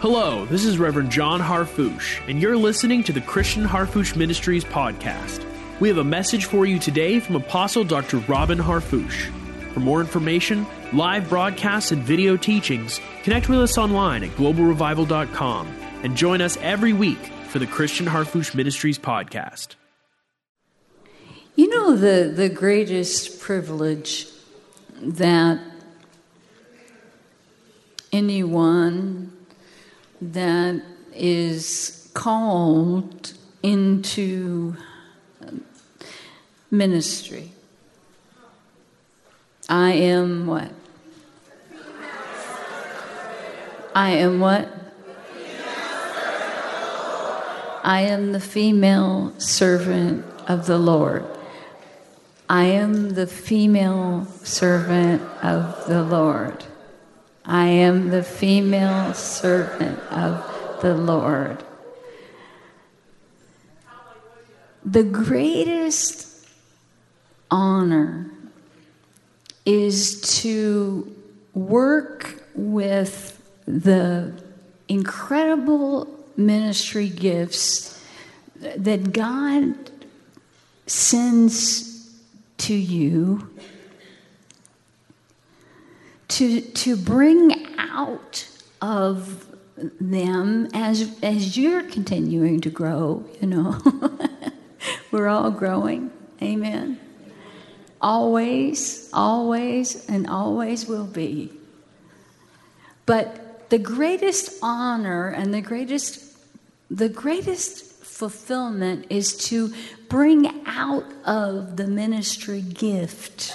Hello, this is Reverend John Harfouche, and you're listening to the Christian Harfouche Ministries podcast. We have a message for you today from Apostle Dr. Robin Harfouche. For more information, live broadcasts, and video teachings, connect with us online at globalrevival.com and join us every week for the Christian Harfouche Ministries podcast. You know, the, the greatest privilege that anyone that is called into ministry. I am what? I am what? I am the female servant of the Lord. I am the female servant of the Lord. I am the female servant of the Lord. The greatest honor is to work with the incredible ministry gifts that God sends to you to, to bring out of them as, as you're continuing to grow, you know. We're all growing. Amen. Always, always, and always will be. But the greatest honor and the greatest the greatest fulfillment is to bring out of the ministry gift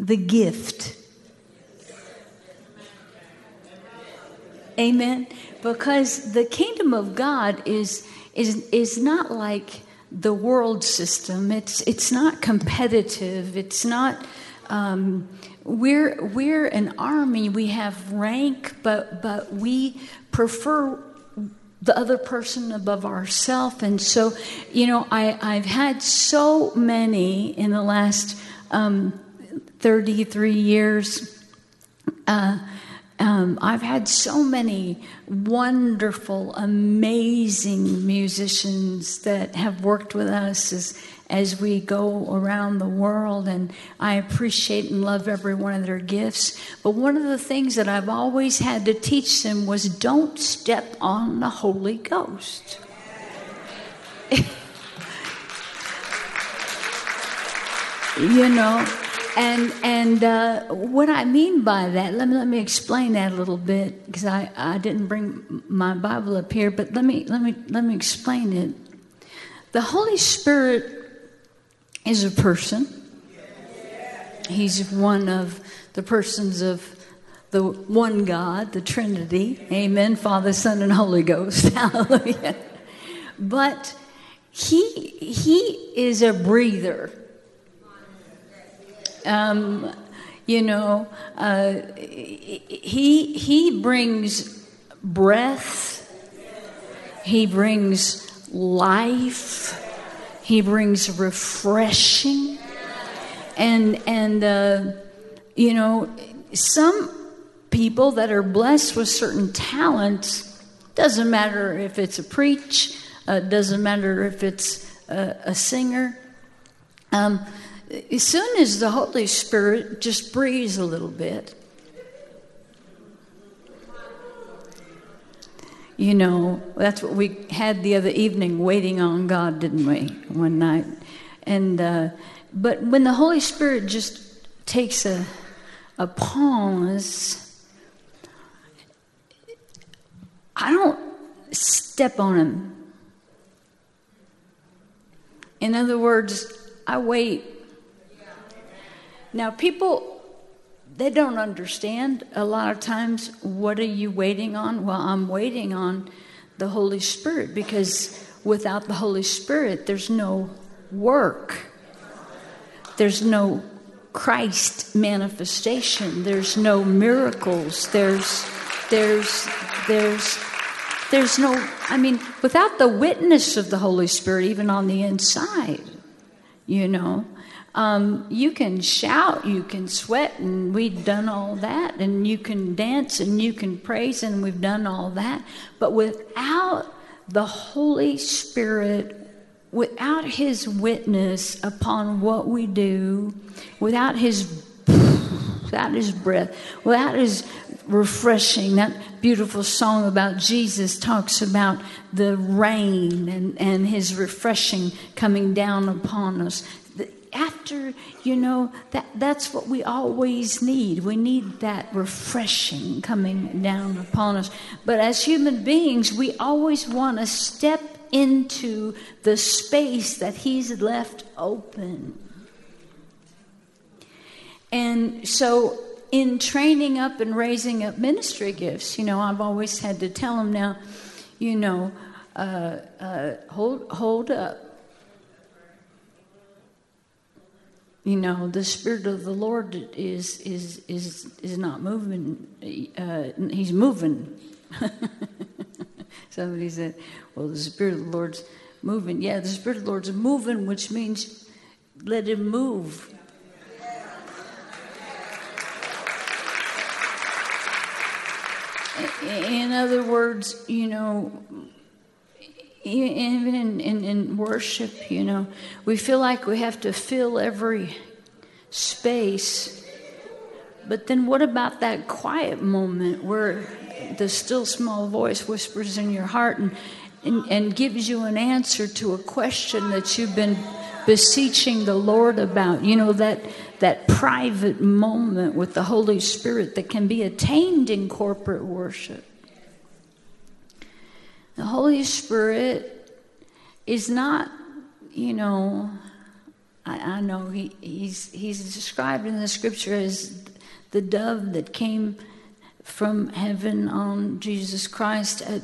the gift. Amen. Because the kingdom of God is is is not like the world system. It's it's not competitive. It's not. Um, we're we're an army. We have rank, but but we prefer the other person above ourselves. And so, you know, I I've had so many in the last. Um, 33 years, uh, um, I've had so many wonderful, amazing musicians that have worked with us as, as we go around the world, and I appreciate and love every one of their gifts. But one of the things that I've always had to teach them was don't step on the Holy Ghost. you know, and and uh, what I mean by that, let me let me explain that a little bit because I, I didn't bring my Bible up here, but let me let me let me explain it. The Holy Spirit is a person. He's one of the persons of the one God, the Trinity. Amen. Father, Son, and Holy Ghost. Hallelujah. But he he is a breather. Um, you know, uh, he he brings breath. He brings life. He brings refreshing, and and uh, you know, some people that are blessed with certain talents. Doesn't matter if it's a preach. Uh, doesn't matter if it's a, a singer. Um, as soon as the Holy Spirit just breathes a little bit, you know, that's what we had the other evening, waiting on God, didn't we? One night, and uh, but when the Holy Spirit just takes a a pause, I don't step on him. In other words, I wait now, people, they don't understand a lot of times what are you waiting on? Well, I'm waiting on the Holy Spirit because without the Holy Spirit, there's no work, there's no Christ manifestation, there's no miracles, there's, there's, there's, there's no, I mean, without the witness of the Holy Spirit, even on the inside, you know, Um, you can shout, you can sweat, and we've done all that, and you can dance and you can praise, and we've done all that. But without the Holy Spirit, without His witness upon what we do, without His without His breath, without His refreshing. That beautiful song about Jesus talks about the rain and, and His refreshing coming down upon us after you know that that's what we always need. We need that refreshing coming down upon us. But as human beings we always want to step into the space that he's left open. And so in training up and raising up ministry gifts you know i've always had to tell them now you know uh, uh, hold hold up you know the spirit of the lord is is is is not moving uh, he's moving. Somebody said well the spirit of the lord's moving. Yeah the spirit of the lord's moving which means let him move. In other words you know even in, in, in, worship, you know, we feel like we have to fill every space. But then what about that quiet moment where the still small voice whispers in your heart and, and, and gives you an answer to a question that you've been beseeching the Lord about? You know, that, that private moment with the Holy Spirit that can be attained in corporate worship. The Holy Spirit is not, you know, I, I know he, he's, he's described in the scripture as the dove that came from heaven on Jesus Christ at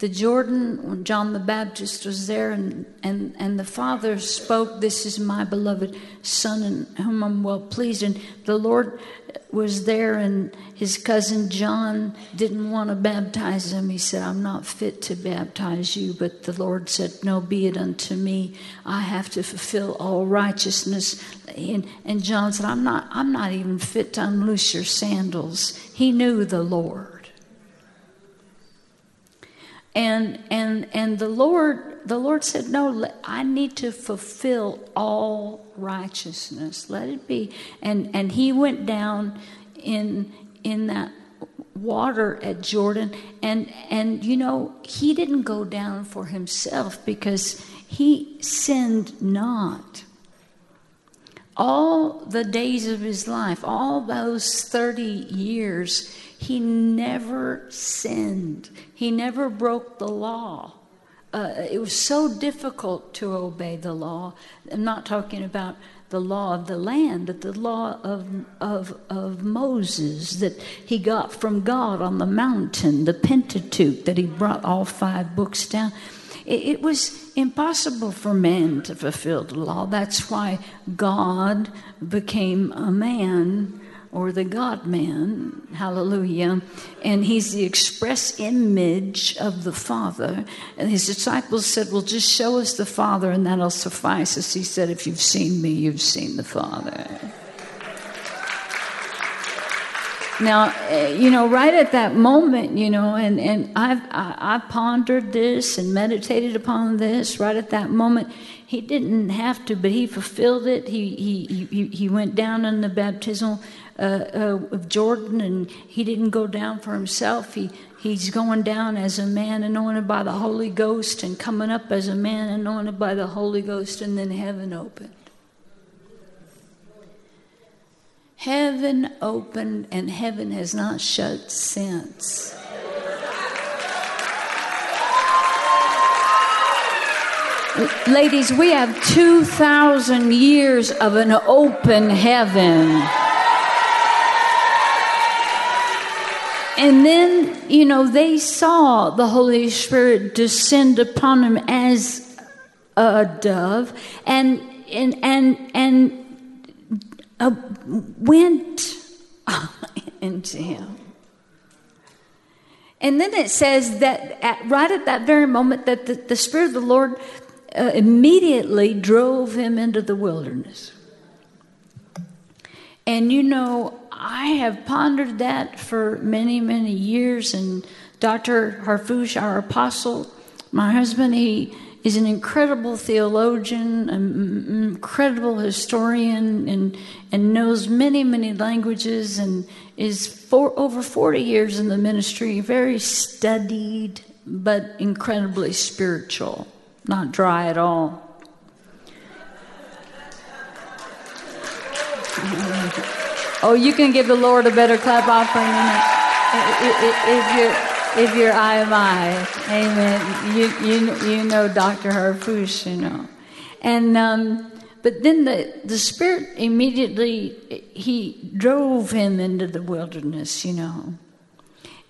the Jordan when John the Baptist was there and, and, and the Father spoke, This is my beloved Son in whom I'm well pleased. And the Lord was there and his cousin John didn't want to baptize him. He said, I'm not fit to baptize you. But the Lord said, No, be it unto me. I have to fulfill all righteousness. And, and John said, I'm not, I'm not even fit to unloose your sandals. He knew the Lord and and and the lord the lord said no i need to fulfill all righteousness. Let it be. And and he went down in in that water at jordan. And and you know he didn't go down for himself because he sinned not. All the days of his life all those 30 years he never sinned, he never broke the law. Uh, it was so difficult to obey the law. I'm not talking about the law of the land, but the law of, of, of Moses that he got from God on the mountain, the Pentateuch, that he brought all five books down. It, it was impossible for man to fulfill the law. That's why God became a man or the God man, hallelujah. And he's the express image of the Father. And his disciples said, Well, just show us the Father and that'll suffice us. He said, If you've seen me, you've seen the Father. Now, eh, you know, right at that moment, you know, and, and I've, I, I pondered this and meditated upon this right at that moment. He didn't have to, but he fulfilled it. He, he, he, he went down in the baptismal uh, uh, of Jordan, and he didn't go down for himself. He, he's going down as a man anointed by the Holy Ghost and coming up as a man anointed by the Holy Ghost, and then heaven opened. Heaven opened, and heaven has not shut since. Ladies, we have 2,000 years of an open heaven. And then, you know, they saw the Holy Spirit descend upon them as a dove and and and and uh, went into him. And then it says that at, right at that very moment that the, the Spirit of the Lord uh, immediately drove him into the wilderness. And you know, I have pondered that for many, many years. And Dr. Harfouche, our apostle, my husband, he is an incredible theologian, an incredible historian, and, and knows many, many languages, and is for over 40 years in the ministry, very studied, but incredibly spiritual, not dry at all. Oh, you can give the Lord a better clap offering if you're if you're IMI. Amen. You you you know Dr. Harfouche, you know, and um, but then the the Spirit immediately he drove him into the wilderness, you know,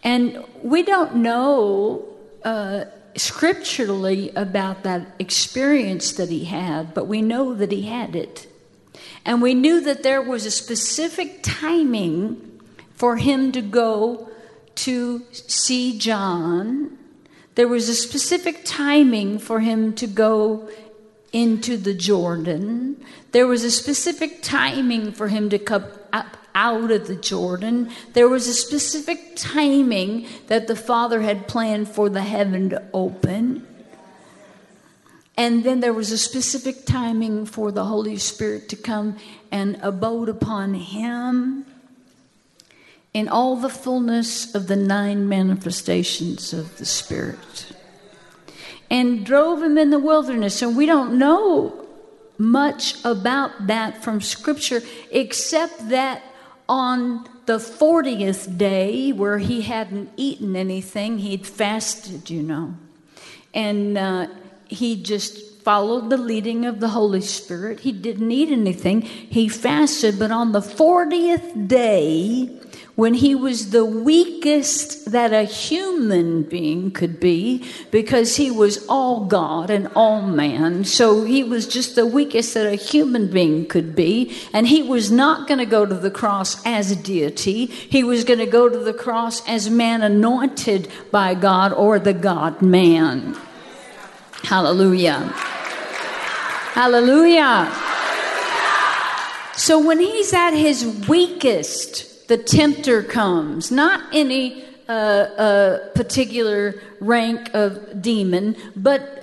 and we don't know. Uh, scripturally about that experience that he had, but we know that he had it. And we knew that there was a specific timing for him to go to see John. There was a specific timing for him to go into the Jordan. There was a specific timing for him to come up out of the Jordan. There was a specific timing that the Father had planned for the heaven to open. And then there was a specific timing for the Holy Spirit to come and abode upon him in all the fullness of the nine manifestations of the Spirit. And drove him in the wilderness. And we don't know much about that from Scripture, except that on the 40th day, where he hadn't eaten anything, he'd fasted, you know. And uh, he just followed the leading of the Holy Spirit. He didn't eat anything. He fasted, but on the 40th day, when he was the weakest that a human being could be, because he was all God and all man. So he was just the weakest that a human being could be. And he was not going to go to the cross as a deity, he was going to go to the cross as man anointed by God or the God man. Hallelujah. Hallelujah. So when he's at his weakest, the tempter comes, not any uh, uh, particular rank of demon, but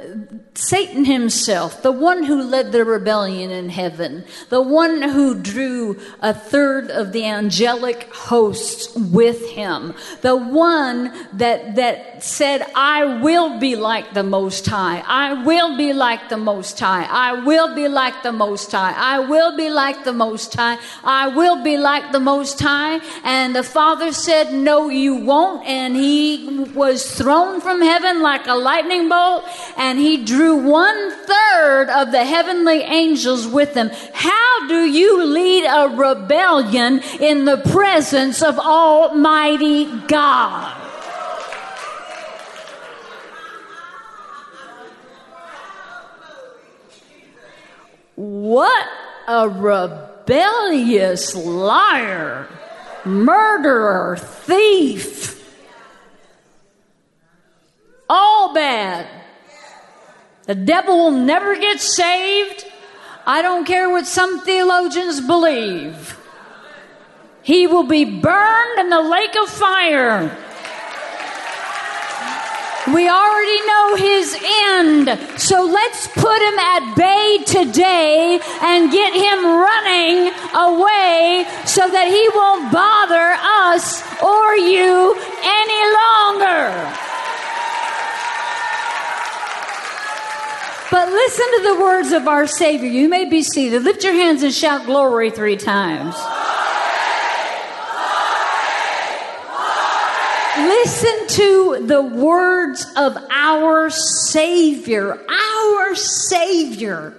Satan himself, the one who led the rebellion in heaven, the one who drew a third of the angelic hosts with him, the one that, that said, I will be like the Most High, I will be like the Most High, I will be like the Most High, I will be like the Most High, I will be like the Most High. And the Father said, No, you won't. And he was thrown from heaven like a lightning bolt, and he drew one third of the heavenly angels with them. How do you lead a rebellion in the presence of Almighty God? What a rebellious liar, murderer, thief. All bad. The devil will never get saved. I don't care what some theologians believe. He will be burned in the lake of fire. We already know his end. So let's put him at bay today and get him running away so that he won't bother us or you any longer. But listen to the words of our Savior. You may be seated. Lift your hands and shout glory three times. Listen to the words of our Savior. Our Savior.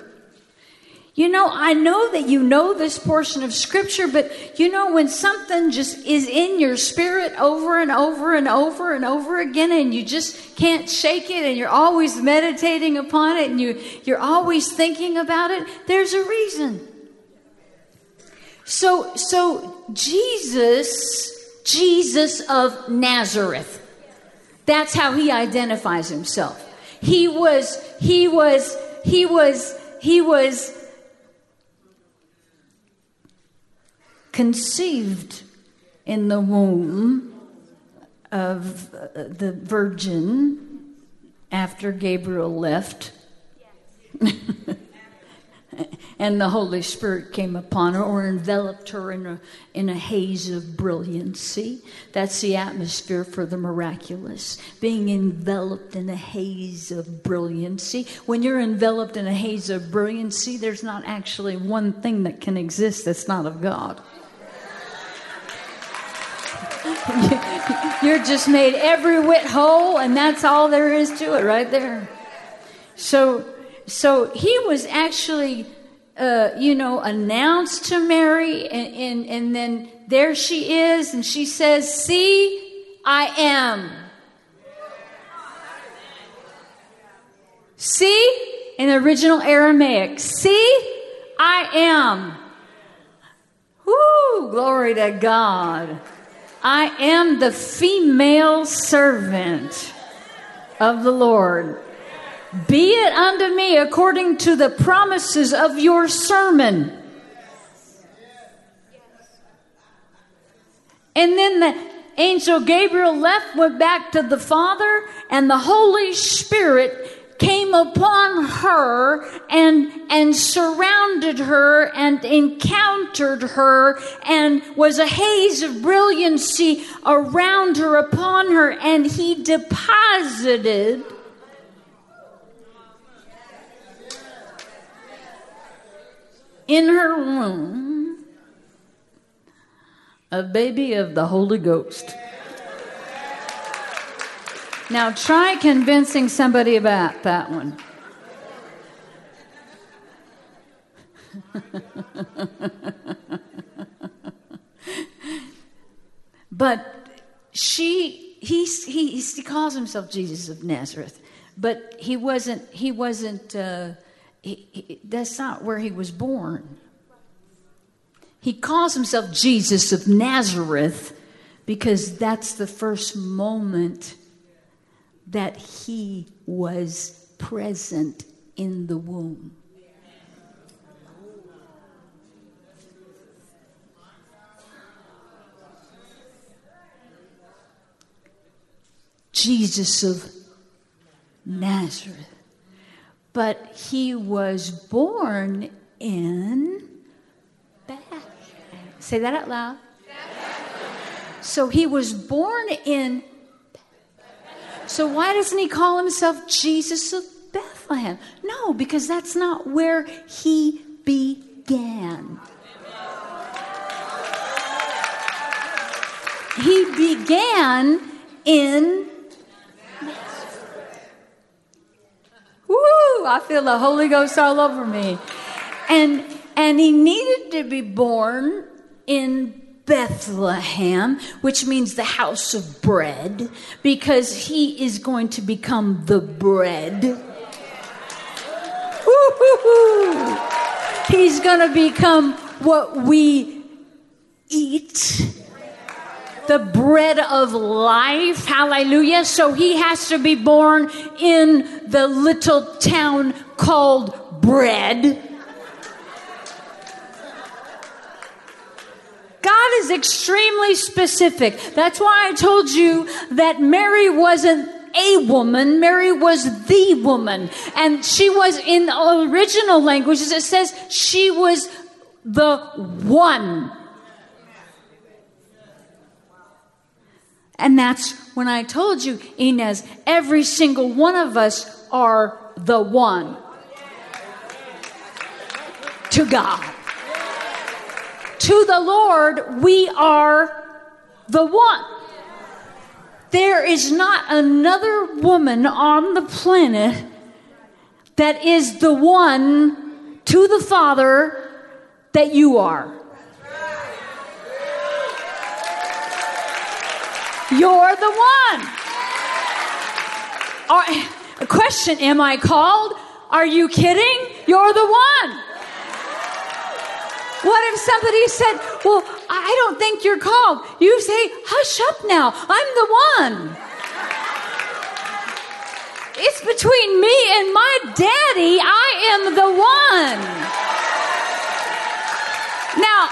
You know, I know that you know this portion of scripture, but you know, when something just is in your spirit over and over and over and over again, and you just can't shake it, and you're always meditating upon it, and you, you're always thinking about it, there's a reason. So, so Jesus, Jesus of Nazareth, that's how he identifies himself. He was, he was, he was, he was conceived in the womb of uh, the virgin after Gabriel left. and the Holy Spirit came upon her or enveloped her in a, in a haze of brilliancy. That's the atmosphere for the miraculous, being enveloped in a haze of brilliancy. When you're enveloped in a haze of brilliancy, there's not actually one thing that can exist that's not of God. You're just made every whit whole, and that's all there is to it right there. So, so he was actually, uh, you know, announced to Mary, and, and, and then there she is, and she says, See, I am. See, in the original Aramaic, see, I am. Whoo, glory to God. I am the female servant of the Lord. Be it unto me according to the promises of your sermon. And then the angel Gabriel left, went back to the Father, and the Holy Spirit came upon her and, and surrounded her and encountered her and was a haze of brilliancy around her, upon her, and he deposited in her womb a baby of the Holy Ghost. Now try convincing somebody about that one. but she he, he he calls himself Jesus of Nazareth, but he wasn't he wasn't uh, he, he, that's not where he was born. He calls himself Jesus of Nazareth because that's the first moment that he was present in the womb. Jesus of Nazareth. But he was born in Bethlehem. Say that out loud. So he was born in so why doesn't he call himself Jesus of Bethlehem? No, because that's not where he began. He began in Woo! I feel the Holy Ghost all over me. And and he needed to be born in Bethlehem, which means the house of bread, because he is going to become the bread. He's going to become what we eat. The bread of life. Hallelujah. So he has to be born in the little town called bread God is extremely specific. That's why I told you that Mary wasn't a woman, Mary was the woman. And she was in the original languages, it says she was the one. And that's when I told you, Inez, every single one of us are the one to God to the Lord, we are the one. There is not another woman on the planet that is the one to the Father that you are. You're the one. Are, question Am I called? Are you kidding? You're the one. What if somebody said, Well, I don't think you're called? You say, Hush up now, I'm the one. It's between me and my daddy. I am the one. Now,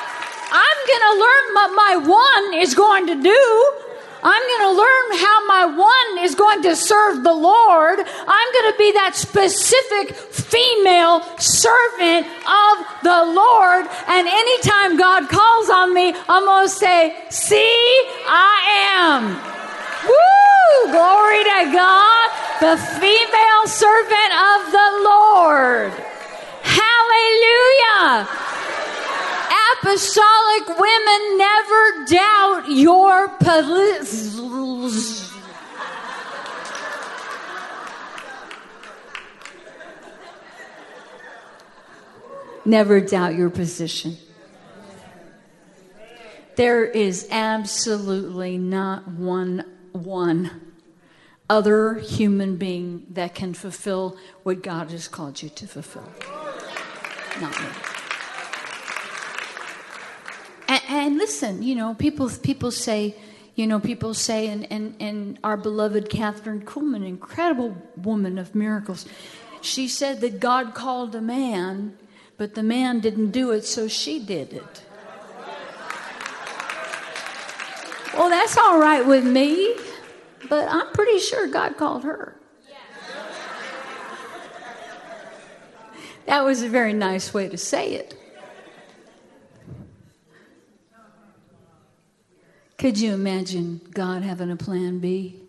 I'm going to learn what my one is going to do. I'm going to learn how my one is going to serve the Lord. I'm going to be that specific female servant of the Lord. And anytime God calls on me, I'm going to say, See, I am. Woo! Glory to God, the female servant of the Lord. Hallelujah apostolic women never doubt your police. never doubt your position. There is absolutely not one one other human being that can fulfill what God has called you to fulfill. Not me. And, listen, you know, people people say, you know, people say, and, and, and our beloved Kathryn Kuhlman, incredible woman of miracles, she said that God called a man, but the man didn't do it, so she did it. Well, that's all right with me, but I'm pretty sure God called her. That was a very nice way to say it. Could you imagine God having a plan B?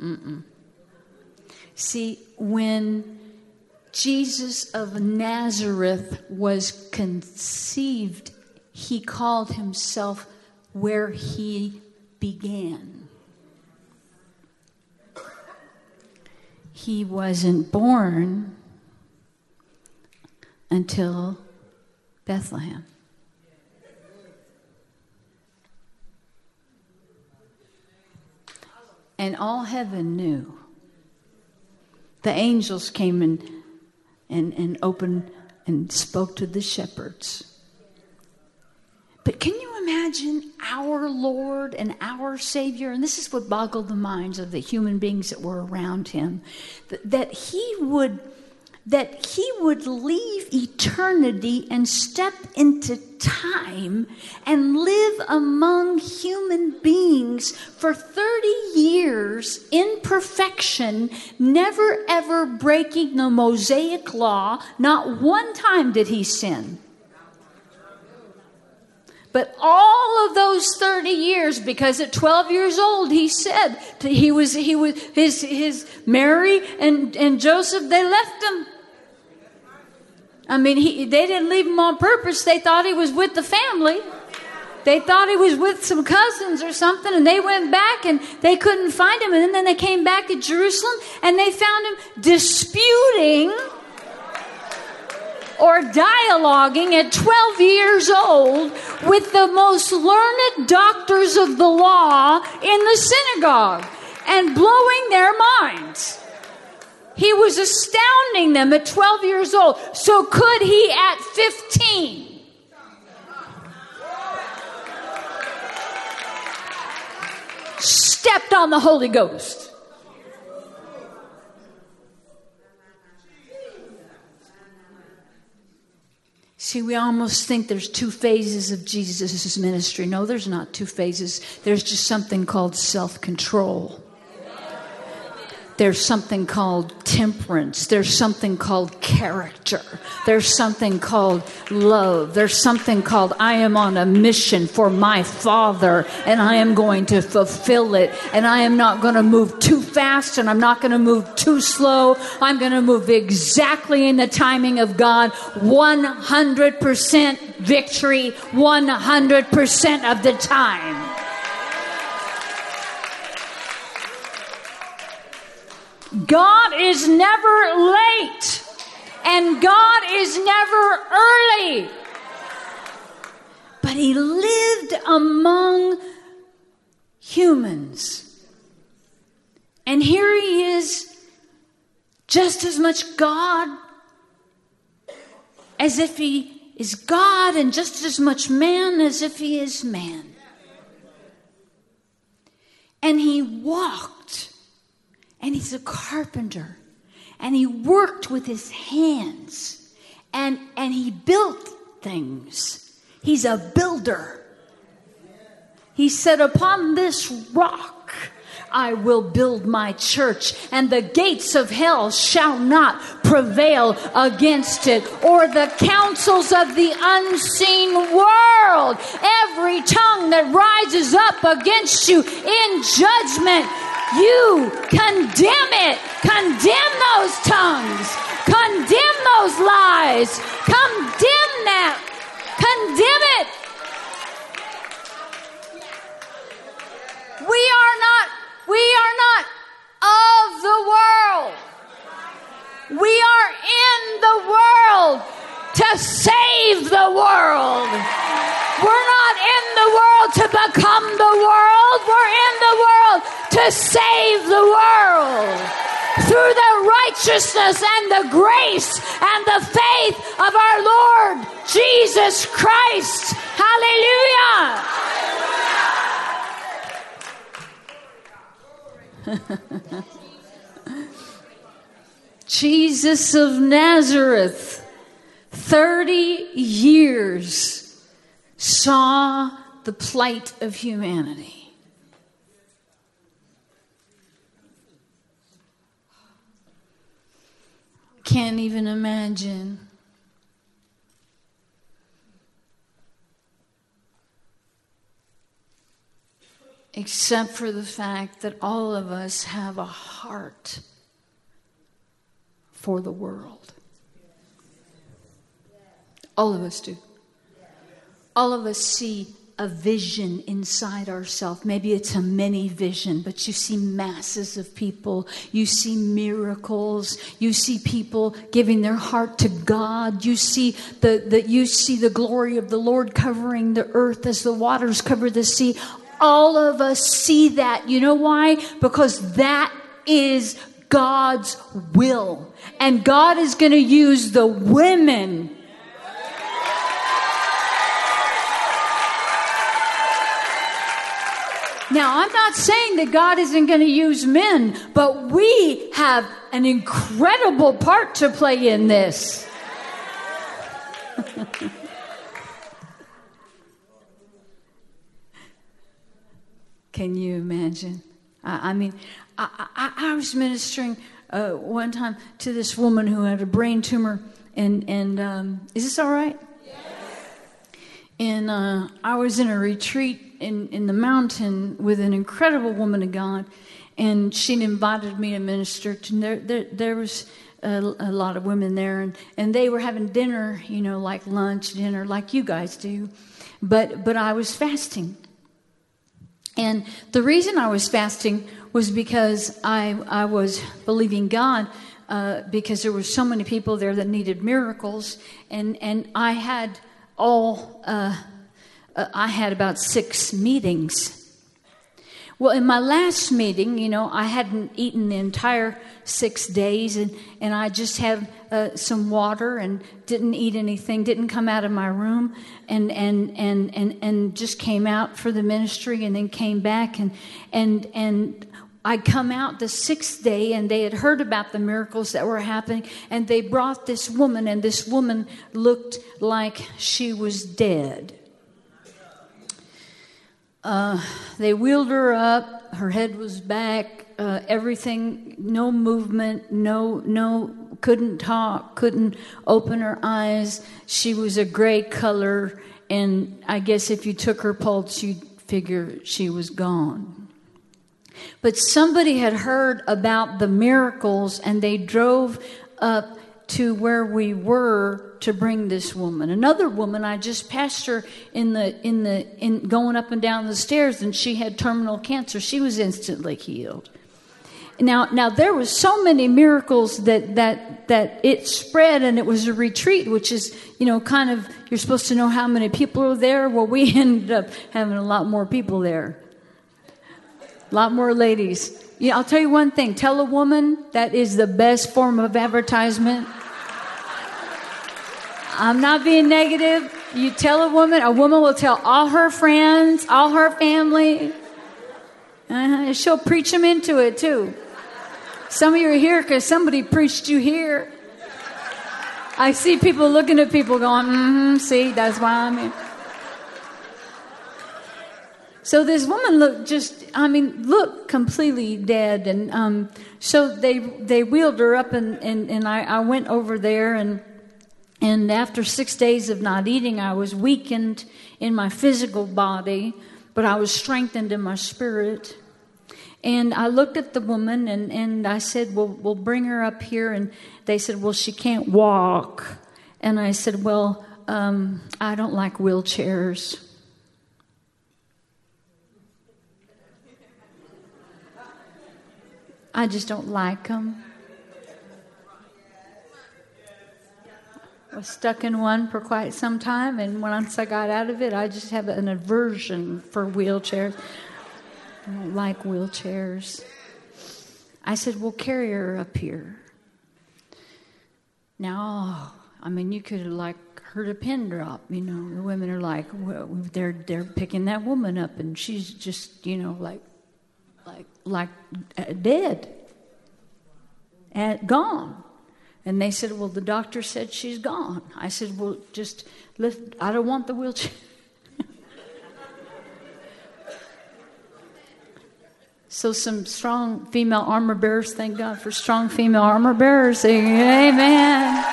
Mm-mm. See, when Jesus of Nazareth was conceived, he called himself where he began. He wasn't born until Bethlehem. And all heaven knew. The angels came and, and, and opened and spoke to the shepherds. But can you imagine our Lord and our Savior? And this is what boggled the minds of the human beings that were around him that, that he would that he would leave eternity and step into time and live among human beings for 30 years in perfection, never ever breaking the Mosaic law. Not one time did he sin. But all of those 30 years, because at 12 years old, he said he was, he was, his, his Mary and, and Joseph, they left him I mean, he, they didn't leave him on purpose. They thought he was with the family. They thought he was with some cousins or something, and they went back and they couldn't find him. And then they came back to Jerusalem and they found him disputing or dialoguing at 12 years old with the most learned doctors of the law in the synagogue and blowing their minds. He was astounding them at 12 years old. So could he at 15? Stepped on the Holy Ghost. See, we almost think there's two phases of Jesus' ministry. No, there's not two phases. There's just something called self control. There's something called temperance. There's something called character. There's something called love. There's something called I am on a mission for my Father and I am going to fulfill it. And I am not going to move too fast and I'm not going to move too slow. I'm going to move exactly in the timing of God. 100% victory, 100% of the time. God is never late and God is never early. But he lived among humans. And here he is, just as much God as if he is God, and just as much man as if he is man. And he walked and he's a carpenter and he worked with his hands and and he built things He's a builder. He said, Upon this rock I will build my church, and the gates of hell shall not prevail against it, or the counsels of the unseen world. Every tongue that rises up against you in judgment, you condemn it. Condemn those tongues. Condemn those lies. Condemn that. Condemn it. We are not we are not of the world. We are in the world to save the world. We're not in the world to become the world. We're in the world to save the world through the righteousness and the grace and the faith of our Lord Jesus Christ. Hallelujah. Jesus of Nazareth, 30 years, saw the plight of humanity. Can't even imagine except for the fact that all of us have a heart for the world. All of us do. All of us see a vision inside ourselves. Maybe it's a mini vision, but you see masses of people. You see miracles. You see people giving their heart to God. You see the, the you see the glory of the Lord covering the earth as the waters cover the sea all of us see that. You know why? Because that is God's will. And God is going to use the women. Now, I'm not saying that God isn't going to use men, but we have an incredible part to play in this. Can you imagine? I, I mean, I, I, I, was ministering uh, one time to this woman who had a brain tumor, and and um, is this all right? Yes. And uh, I was in a retreat in in the mountain with an incredible woman of God, and she invited me to minister. To, there, there, there was. A, a, lot of women there, and, and they were having dinner, you know, like lunch, dinner, like you guys do. But but I was fasting, and the reason I was fasting was because I, I was believing God uh, because there were so many people there that needed miracles, and, and I had all uh, uh, I had about six meetings. Well, in my last meeting, you know, I hadn't eaten the entire six days, and, and I just had uh, some water and didn't eat anything, didn't come out of my room, and, and, and, and, and just came out for the ministry and then came back. And, and, and I come out the sixth day, and they had heard about the miracles that were happening, and they brought this woman, and this woman looked like she was dead. Uh, they wheeled her up. Her head was back uh, everything, no movement, no, no, couldn't talk, couldn't open her eyes. She was a gray color, and I guess if you took her pulse, you'd figure she was gone. But somebody had heard about the miracles, and they drove up to where we were to bring this woman. Another woman, I just passed her in the in the in going up and down the stairs, and she had terminal cancer. She was instantly healed. Now, now there was so many miracles that that that it spread, and it was a retreat, which is you know kind of you're supposed to know how many people are there. Well, we ended up having a lot more people there, a lot more ladies. Yeah, I'll tell you one thing: tell a woman that is the best form of advertisement. I'm not being negative. You tell a woman, a woman will tell all her friends, all her family. Uh-huh. She'll preach them into it too. Some of you are here because somebody preached you here. I see people looking at people going, mm-hmm, see, that's why I'm here. So this woman looked just, I mean, looked completely dead. And um, so they they wheeled her up, and, and, and I, I went over there. And, and after six days of not eating, I was weakened in my physical body, but I was strengthened in my spirit. And I looked at the woman and, and I said, well, we'll bring her up here. And they said, Well, she can't walk. And I said, Well, um, I don't like wheelchairs. I just don't like them. Was stuck in one for quite some time, and once I got out of it, I just have an aversion for wheelchairs. I don't like wheelchairs. I said, We'll carry her up here. Now, I mean, you could have like heard a pin drop. You know, the women are like, well, they're they're picking that woman up, and she's just, you know, like, like like uh, dead, and gone. And they said, well, the doctor said she's gone. I said, well, just lift. I don't want the wheelchair. So, some strong female armor bearers, thank God for strong female armor bearers. Amen.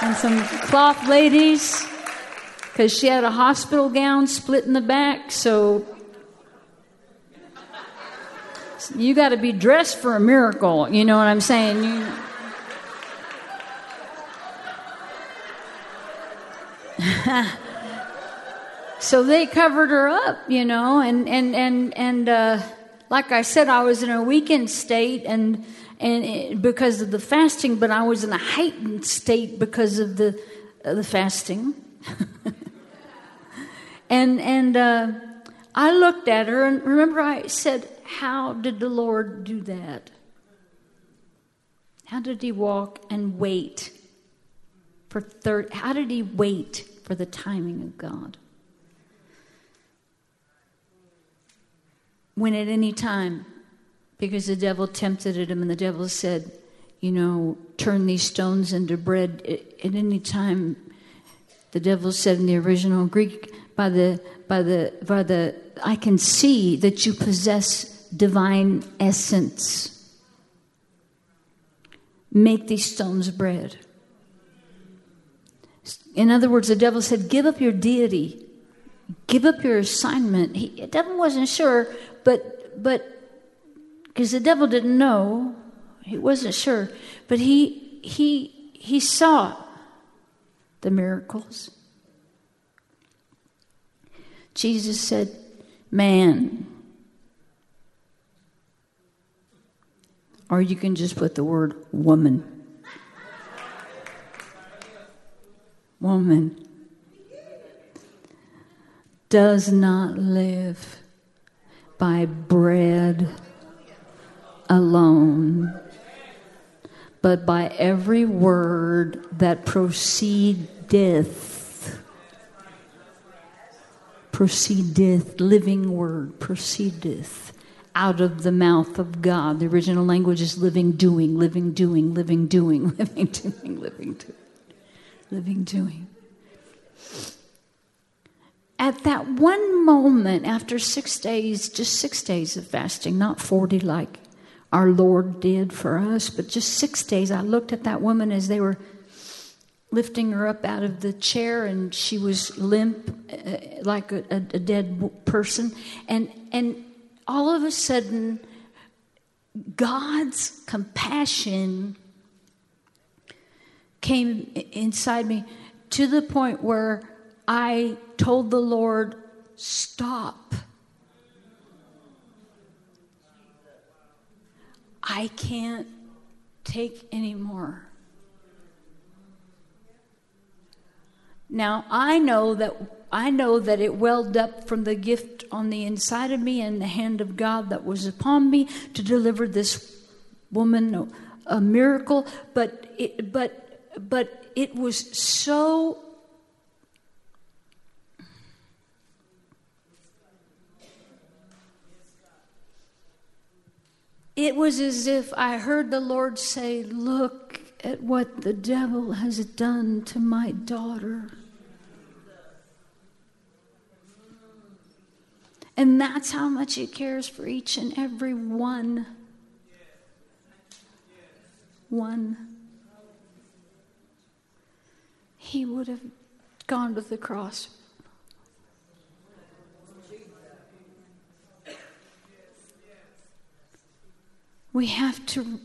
And some cloth ladies, because she had a hospital gown split in the back. So, you got to be dressed for a miracle. You know what I'm saying? You, so they covered her up, you know, and and and and uh, like I said, I was in a weakened state and and it, because of the fasting, but I was in a heightened state because of the uh, the fasting. and and uh, I looked at her and remember I said, "How did the Lord do that? How did He walk and wait for third? How did He wait for the timing of God?" when at any time, because the devil tempted him, and the devil said, you know, turn these stones into bread. At any time, the devil said in the original Greek, by the by the by the I can see that you possess divine essence. Make these stones bread. In other words, the devil said, Give up your deity, give up your assignment. He, the devil wasn't sure but but because the devil didn't know, he wasn't sure, but he he he saw the miracles. Jesus said, "Man." Or you can just put the word woman. Woman does not live by bread alone, but by every word that proceedeth. Proceedeth, living word, proceedeth out of the mouth of God. The original language is living, doing, living, doing, living, doing, living, doing, living, doing, living, doing at that one moment after six days, just six days of fasting, not 40 like our Lord did for us, but just six days, I looked at that woman as they were lifting her up out of the chair and she was limp uh, like a, a, a dead person. And, and all of a sudden, God's compassion came inside me to the point where I told the Lord, Stop. I can't take any more. Now, I know that I know that it welled up from the gift on the inside of me and the hand of God that was upon me to deliver this woman a miracle, but it, but but it was so It was as if I heard the Lord say, Look at what the devil has done to my daughter. And that's how much He cares for each and every one. One. He would have gone to the cross. We have to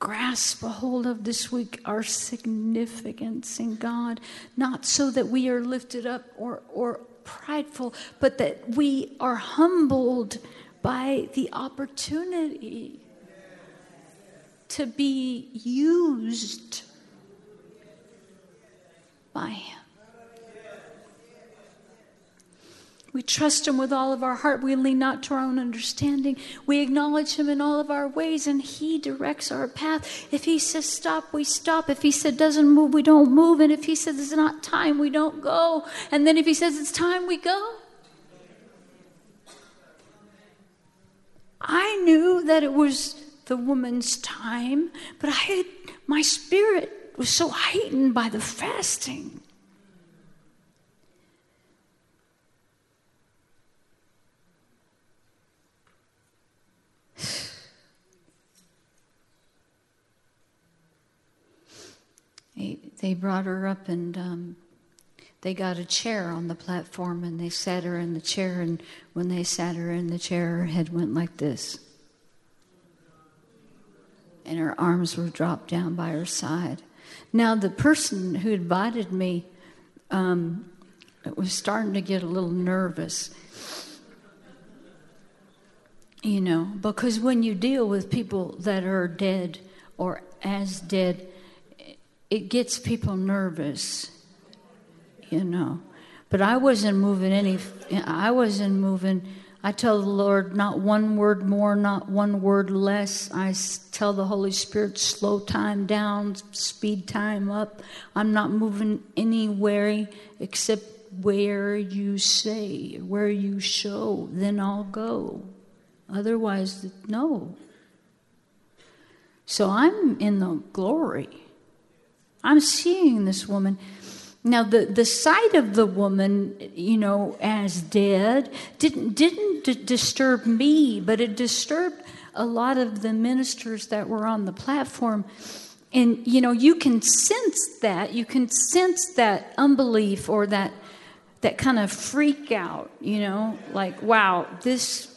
grasp a hold of this week our significance in God, not so that we are lifted up or, or prideful, but that we are humbled by the opportunity to be used by Him. We trust Him with all of our heart. We lean not to our own understanding. We acknowledge Him in all of our ways, and He directs our path. If He says stop, we stop. If He said doesn't move, we don't move. And if He says it's not time, we don't go. And then if He says it's time, we go. I knew that it was the woman's time, but I had my spirit was so heightened by the fasting. they, brought her up and um, they got a chair on the platform and they sat her in the chair. And when they sat her in the chair, her head went like this. And her arms were dropped down by her side. Now, the person who invited me um, was starting to get a little nervous. You know, because when you deal with people that are dead or as dead, it gets people nervous, you know. But I wasn't moving any, I wasn't moving. I tell the Lord, not one word more, not one word less. I tell the Holy Spirit, slow time down, speed time up. I'm not moving anywhere except where you say, where you show, then I'll go. Otherwise, no. So I'm in the glory. I'm seeing this woman. Now, the, the sight of the woman, you know, as dead didn't, didn't d- disturb me, but it disturbed a lot of the ministers that were on the platform. And, you know, you can sense that. You can sense that unbelief or that, that kind of freak out, you know, like, wow, this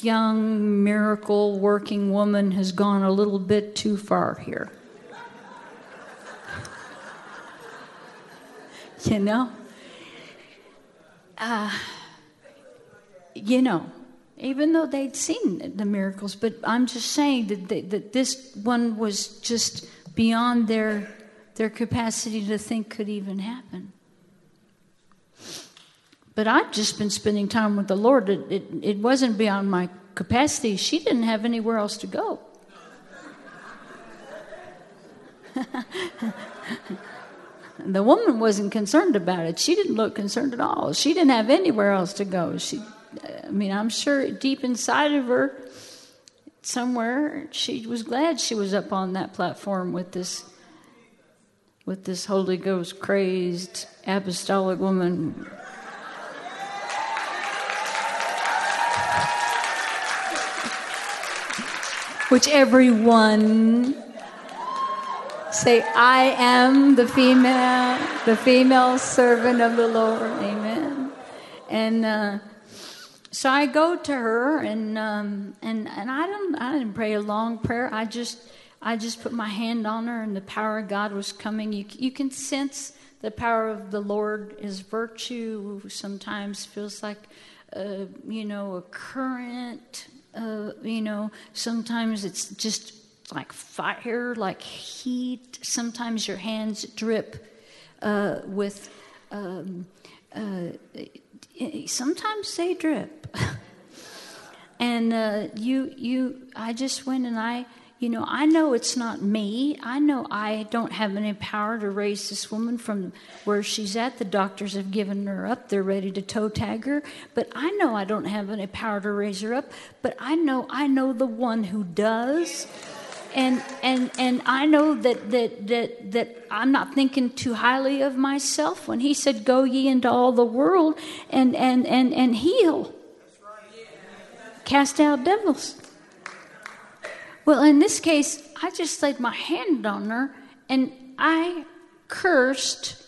young miracle working woman has gone a little bit too far here. You know? Uh, you know, even though they'd seen the miracles, but I'm just saying that, they, that this one was just beyond their, their capacity to think could even happen. But I've just been spending time with the Lord. It, it, it wasn't beyond my capacity. She didn't have anywhere else to go. The woman wasn't concerned about it. She didn't look concerned at all. She didn't have anywhere else to go. She, I mean, I'm sure deep inside of her, somewhere, she was glad she was up on that platform with this, with this Holy Ghost crazed apostolic woman. Which everyone Say, I am the female, the female servant of the Lord. Amen. And uh, so I go to her, and um, and and I don't, I didn't pray a long prayer. I just, I just put my hand on her, and the power of God was coming. You, you can sense the power of the Lord is virtue. Sometimes feels like, uh, you know, a current. Uh, you know, sometimes it's just like fire, like heat. Sometimes your hands drip uh, with, um, uh, sometimes they drip. and uh, you, you, I just went and I, you know, I know it's not me. I know I don't have any power to raise this woman from where she's at. The doctors have given her up. They're ready to toe tag her. But I know I don't have any power to raise her up. But I know I know the one who does and and and I know that that that that I'm not thinking too highly of myself when he said, "Go ye into all the world and and and and heal." cast out devils. Well, in this case, I just laid my hand on her and I cursed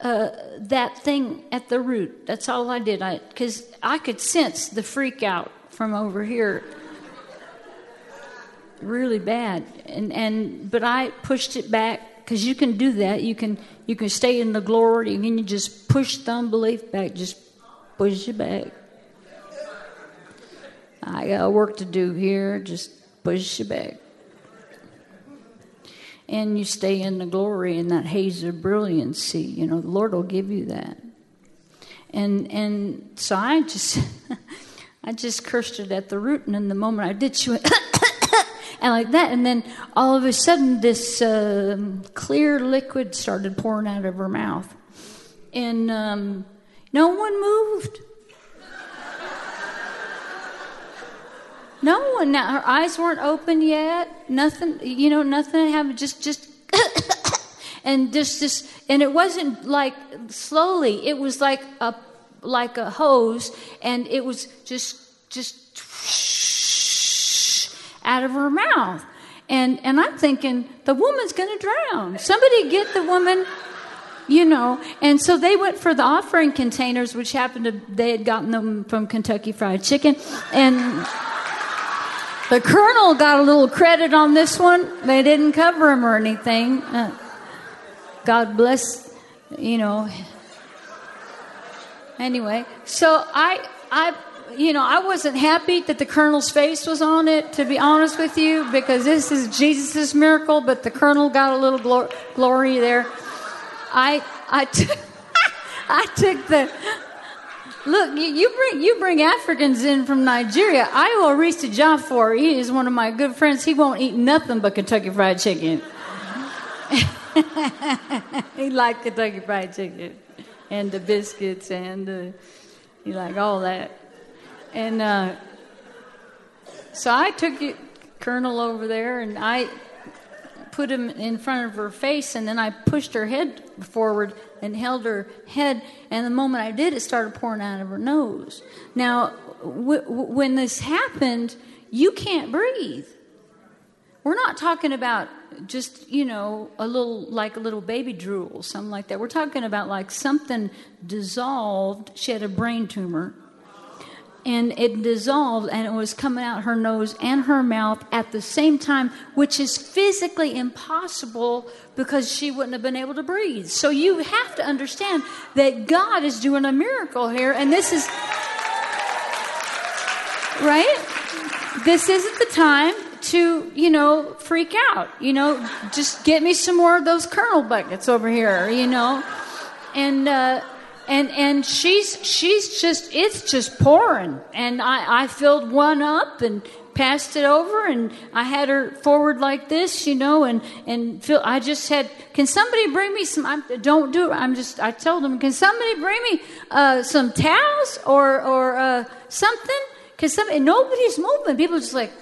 uh, that thing at the root. That's all I did. I because I could sense the freak out from over here, really bad. And and but I pushed it back because you can do that. You can you can stay in the glory and you just push the unbelief back. Just push it back. I got work to do here. Just push it back and you stay in the glory and that haze of brilliancy. You know, the Lord will give you that. And and so I just I just cursed it at the root, and in the moment I did, she went and like that, and then all of a sudden this uh, clear liquid started pouring out of her mouth, and um, no one moved. No one. Now her eyes weren't open yet. Nothing. You know, nothing happened. Just, just, and just, just, and it wasn't like slowly. It was like a, like a hose, and it was just, just out of her mouth. And and I'm thinking the woman's going to drown. Somebody get the woman you know and so they went for the offering containers which happened to they had gotten them from kentucky fried chicken and the colonel got a little credit on this one. They didn't cover him or anything. Uh, God bless, you know. Anyway, so I, I, you know, I wasn't happy that the colonel's face was on it, to be honest with you, because this is Jesus' miracle, but the colonel got a little glor- glory there. I, I, t- I took the, Look, you, bring you bring Africans in from Nigeria. I will Risa for. He is one of my good friends. He won't eat nothing but Kentucky Fried Chicken. he liked Kentucky Fried Chicken and the biscuits and the, he like all that. And uh, so I took it, Colonel over there and I put him in front of her face and then I pushed her head forward and held her head. And the moment I did, it started pouring out of her nose. Now, w- w- when this happened, you can't breathe. We're not talking about just, you know, a little, like a little baby drool, something like that. We're talking about like something dissolved. She had a brain tumor and it dissolved and it was coming out her nose and her mouth at the same time, which is physically impossible because she wouldn't have been able to breathe. So you have to understand that God is doing a miracle here, and this is right. This isn't the time to, you know, freak out. You know, just get me some more of those colonel buckets over here. You know, and. Uh, and and she's she's just it's just pouring. And I, I filled one up and passed it over and I had her forward like this you know and and I just said can somebody bring me some I don't do I'm just I told them can somebody bring me uh, some towels or or uh, something? Because somebody nobody's moving. People just like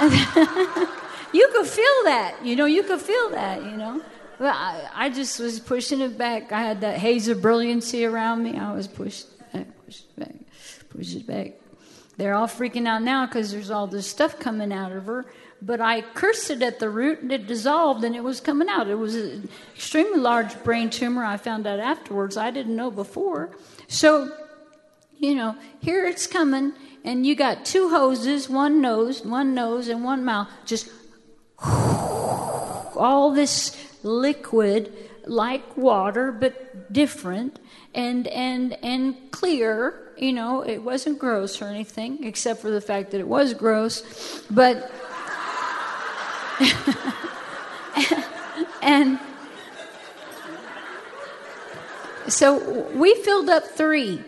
you could feel that you know you could feel that you know well, I, I, just was pushing it back. I had that haze of brilliancy around me. I was pushed back, pushed back, pushed back. They're all freaking out now because there's all this stuff coming out of her. But I cursed it at the root and it dissolved and it was coming out. It was an extremely large brain tumor. I found out afterwards. I didn't know before. So, you know, here it's coming, and you got two hoses, one nose, one nose, and one mouth. Just all this liquid like water but different and and and clear you know it wasn't gross or anything except for the fact that it was gross but and so we filled up three.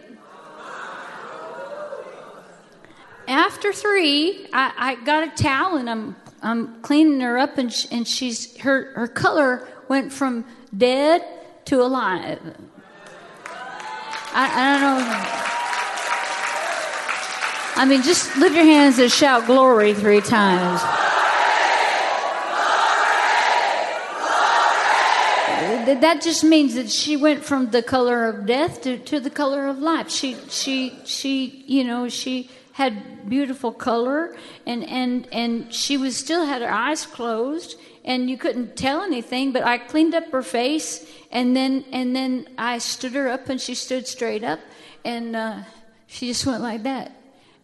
After three I, I got a towel and i'm I'm cleaning her up, and, sh- and she's her her color went from dead to alive. I, I don't know. I mean, just lift your hands and shout glory three times. that just means that she went from the color of death to, to the color of life. She, she, she, you know, she had beautiful color, and and and she was still had her eyes closed, and you couldn't tell anything. But I cleaned up her face, and then and then I stood her up, and she stood straight up, and uh, she just went like that.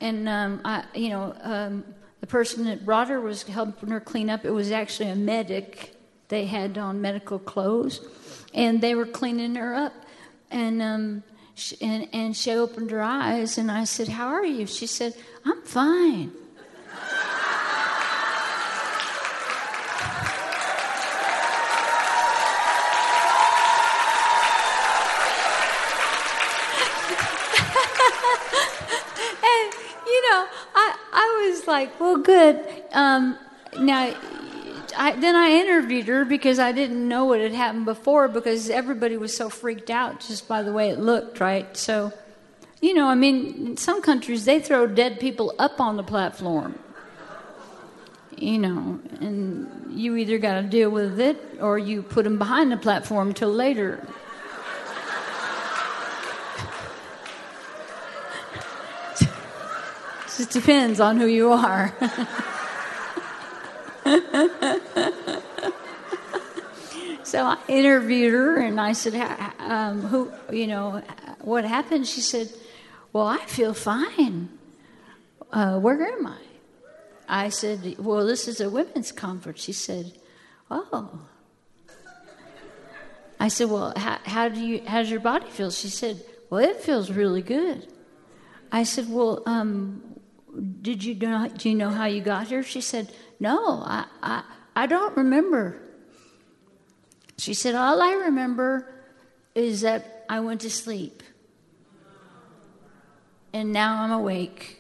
And um, I, you know, um, the person that brought her was helping her clean up. It was actually a medic. They had on medical clothes, and they were cleaning her up, and. Um, and, and she opened her eyes, and I said, How are you? She said, I'm fine. and, you know, I, I was like, Well, good. Um, now, I, then I interviewed her because I didn't know what had happened before because everybody was so freaked out just by the way it looked, right? So, you know, I mean, in some countries they throw dead people up on the platform. You know, and you either got to deal with it or you put them behind the platform till later. just depends on who you are. so I interviewed her and I said, um, "Who, you know, what happened?" She said, "Well, I feel fine. Uh, where am I?" I said, "Well, this is a women's conference." She said, "Oh." I said, "Well, how, how do you? How's your body feel?" She said, "Well, it feels really good." I said, "Well, um, did you know? Do you know how you got here?" She said, "No, I, I, I don't remember." She said, All I remember is that I went to sleep. And now I'm awake.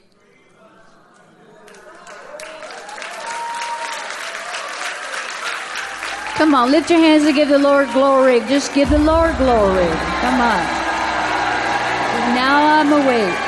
Come on, lift your hands and give the Lord glory. Just give the Lord glory. Come on. Now I'm awake.